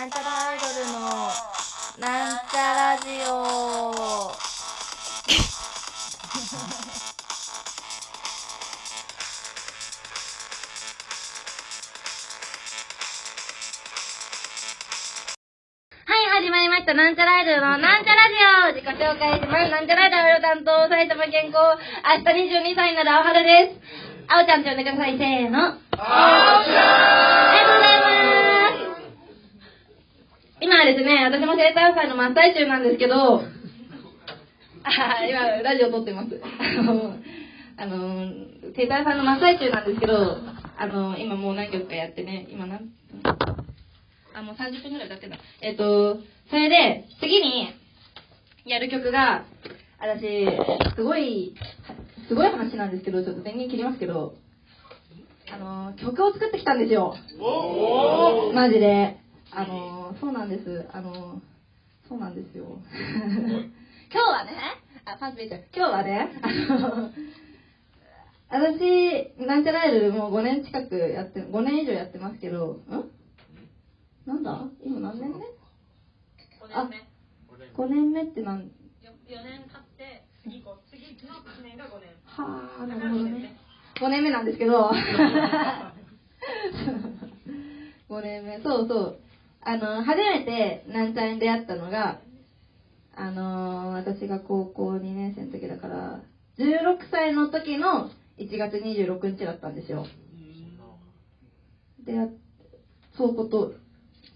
なんちゃらアイドルのなんちゃラジオはい、始まりました。なんちゃらアイドルのなんちゃラジオ自己紹介します。なんちゃらアイドル担当、埼玉健康、明日22歳になる青春です。あおちゃんって呼んでください。せーの。ありがとうですね、私も生誕祭の真っ最中なんですけど、あー今、ラジオ撮ってます。あの、あの生誕祭の真っ最中なんですけど、あの、今もう何曲かやってね、今何あ、もう30分ぐらい経ってんだ。えっと、それで、次に、やる曲が、私、すごい、すごい話なんですけど、ちょっと電源切りますけど、あの、曲を作ってきたんですよ。マジで。あの、そうなんです。あの、そうなんですよ。今日はね、あ、パンツ見えちゃう。今日はね、あの、私、なんちゃらアイドルもう5年近くやって、5年以上やってますけど、ん？なんだ？今何年目？あ、5年目ってなん？4年経って次こ次の1年が5年はあ、なるほどね。5年目なんですけど、5年目、そうそう。あの、初めてなんちゃらに出会ったのが、あの私が高校2年生の時だから、16歳の時の1月26日だったんですよ。で、やそういうこと、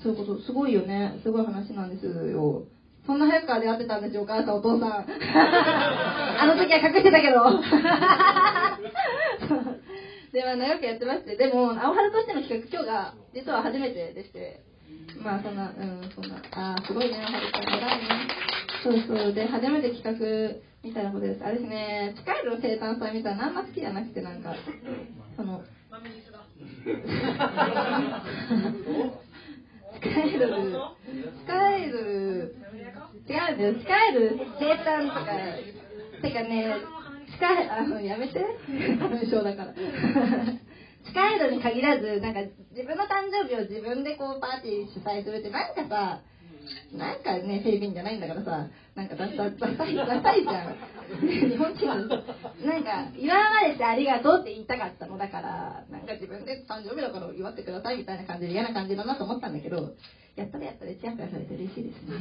そういうこと、すごいよね。すごい話なんですよ。そんな早くから出会ってたんですよ、お母さん、お父さん。あの時は隠してたけど。で、まあ、長くやってまして、でも、青春としての企画、今日が、実は初めてでして、まあ、そんな、うん、そんな、あーすごいね、青春ちゃん、偉いね。そうそう、で、初めて企画みたいなことです。あれですね、近いの生誕祭みたいな、あんま好きじゃなくて、なんか、その、スカイドル、スカイドル、違うんですよ、スカイドル生誕とか、てかね、スカイ、あの、やめて、花粉症だから。近いのに限らず、なんか自分の誕生日を自分でこうパーティー主催するって、なんかさ、なんかね、フィリピンじゃないんだからさ、なんかダサダサい、ダサいじゃん。日本人は、なんか、今までしてありがとうって言いたかったのだから、なんか自分で誕生日だから祝ってくださいみたいな感じで嫌な感じだなと思ったんだけど、やったらやったらチヤホヤされて嬉しいですね。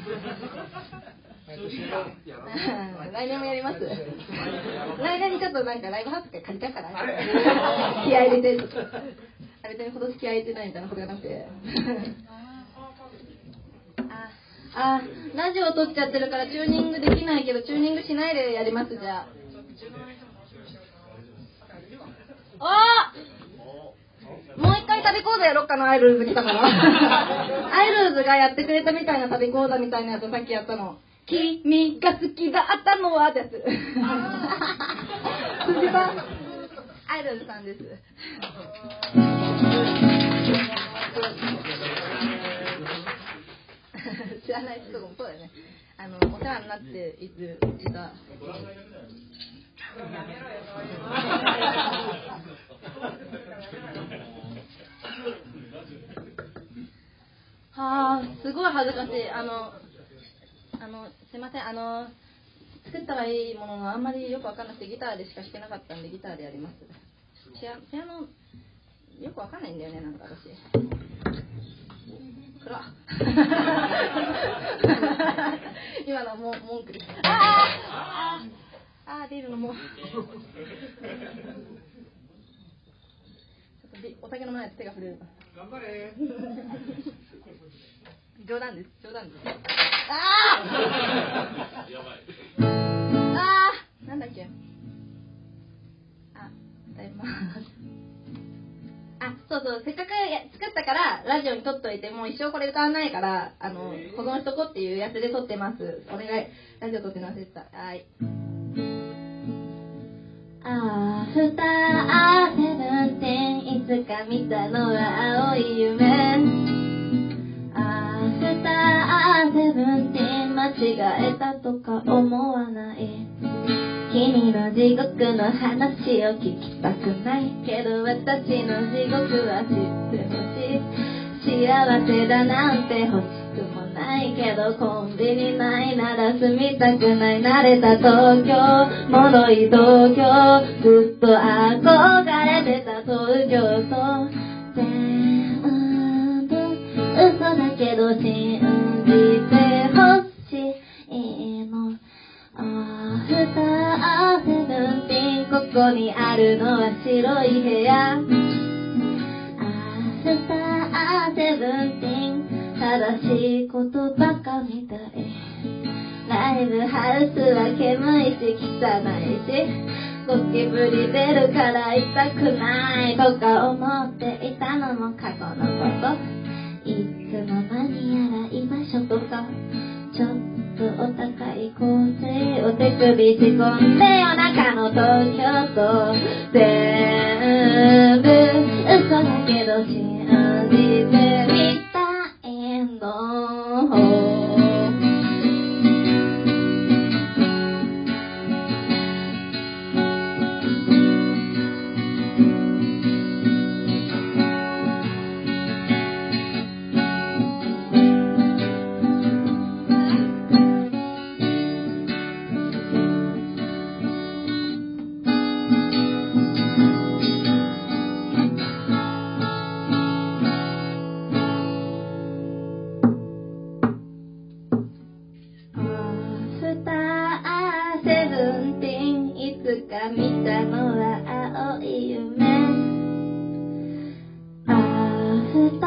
来年もやります。来年にちょっとなんかライブハウス借りたから、気合い入れて、あれで今年気合い入れてないみたいなことがなくて。あ、あ、ラジオ撮っちゃってるからチューニングできないけど、チューニングしないでやります、じゃあ。おもう一回旅講座やろっかな、アイドルズ来たから。アイドルズがやってくれたみたいな旅講座みたいなやつさっきやったの。君が好きだったのはってやつ。辻さん。アイドルズさんです。知らない人もそうだよね。あの、お世話になっている、いた。はあ、すごい恥ずかしい。あの、あの、すいません、あの、作ったらいいもののあんまりよくわかんなくてギターでしか弾けなかったんでギターでやります。ピアピアノ、よくわかんないんだよね、なんか私。暗っ 今のはもう文句です。あーあー、あー出るのもう。ちょっとびお酒飲まないと手が震える。頑張れ冗談です、冗談です。あーあーなんだっけあ、歌います。あ、そうそう、せっかくや作ったから、ラジオに撮っといて、もう一生これ歌わないから、あの、保存しとこうっていうやつで撮ってます。お願い。ラジオ撮ってるの忘れてた。はい。アフターセブンテンいつか見たのは青い夢アフターセブンテン間違えたとか思わない君の地獄の話を聞きたくないけど私の地獄は知ってほしい幸せだなんて欲しくもないけどコンビニないなら住みたくない慣れた東京脆い東京ずっと憧れてた東京と全部嘘だけど信じてあるのは白い部屋。アフターセブンティン。正しいことばかみたい。ライブハウスは煙いし汚いし。ゴキブリ出るから痛くない。とか思っていたのも過去のこと。いつの間にやら居場所とか。ちょっとお高い香水を手首仕込んで夜中の東京と全見たのは青い夢。 After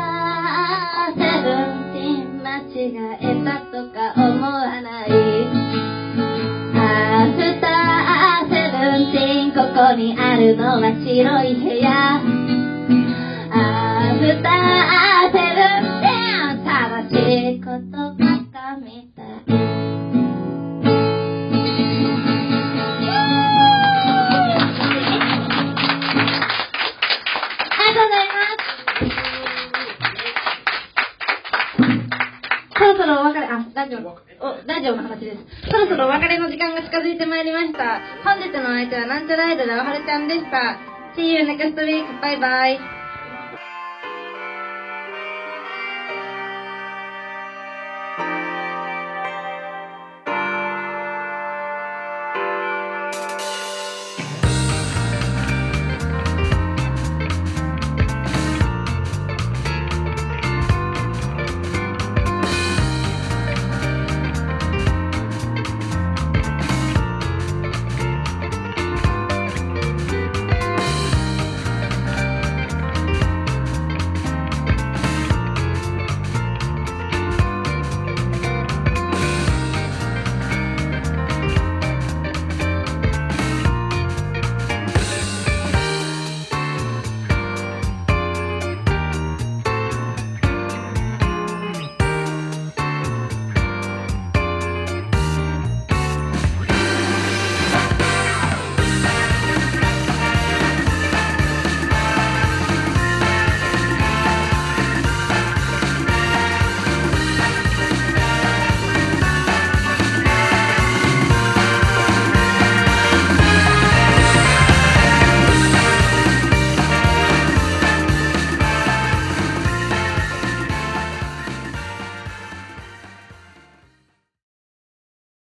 seventeen 間違えたとか思わない。 After seventeen ここにあるのは白い部屋。 After seventeen 正しいこと。れ、あ、ラジオ、お、ラジオの形です。そろそろお別れの時間が近づいてまいりました。本日の相手はなんちゃらアイドルあはるちゃんでした。See you next week. バイバイ。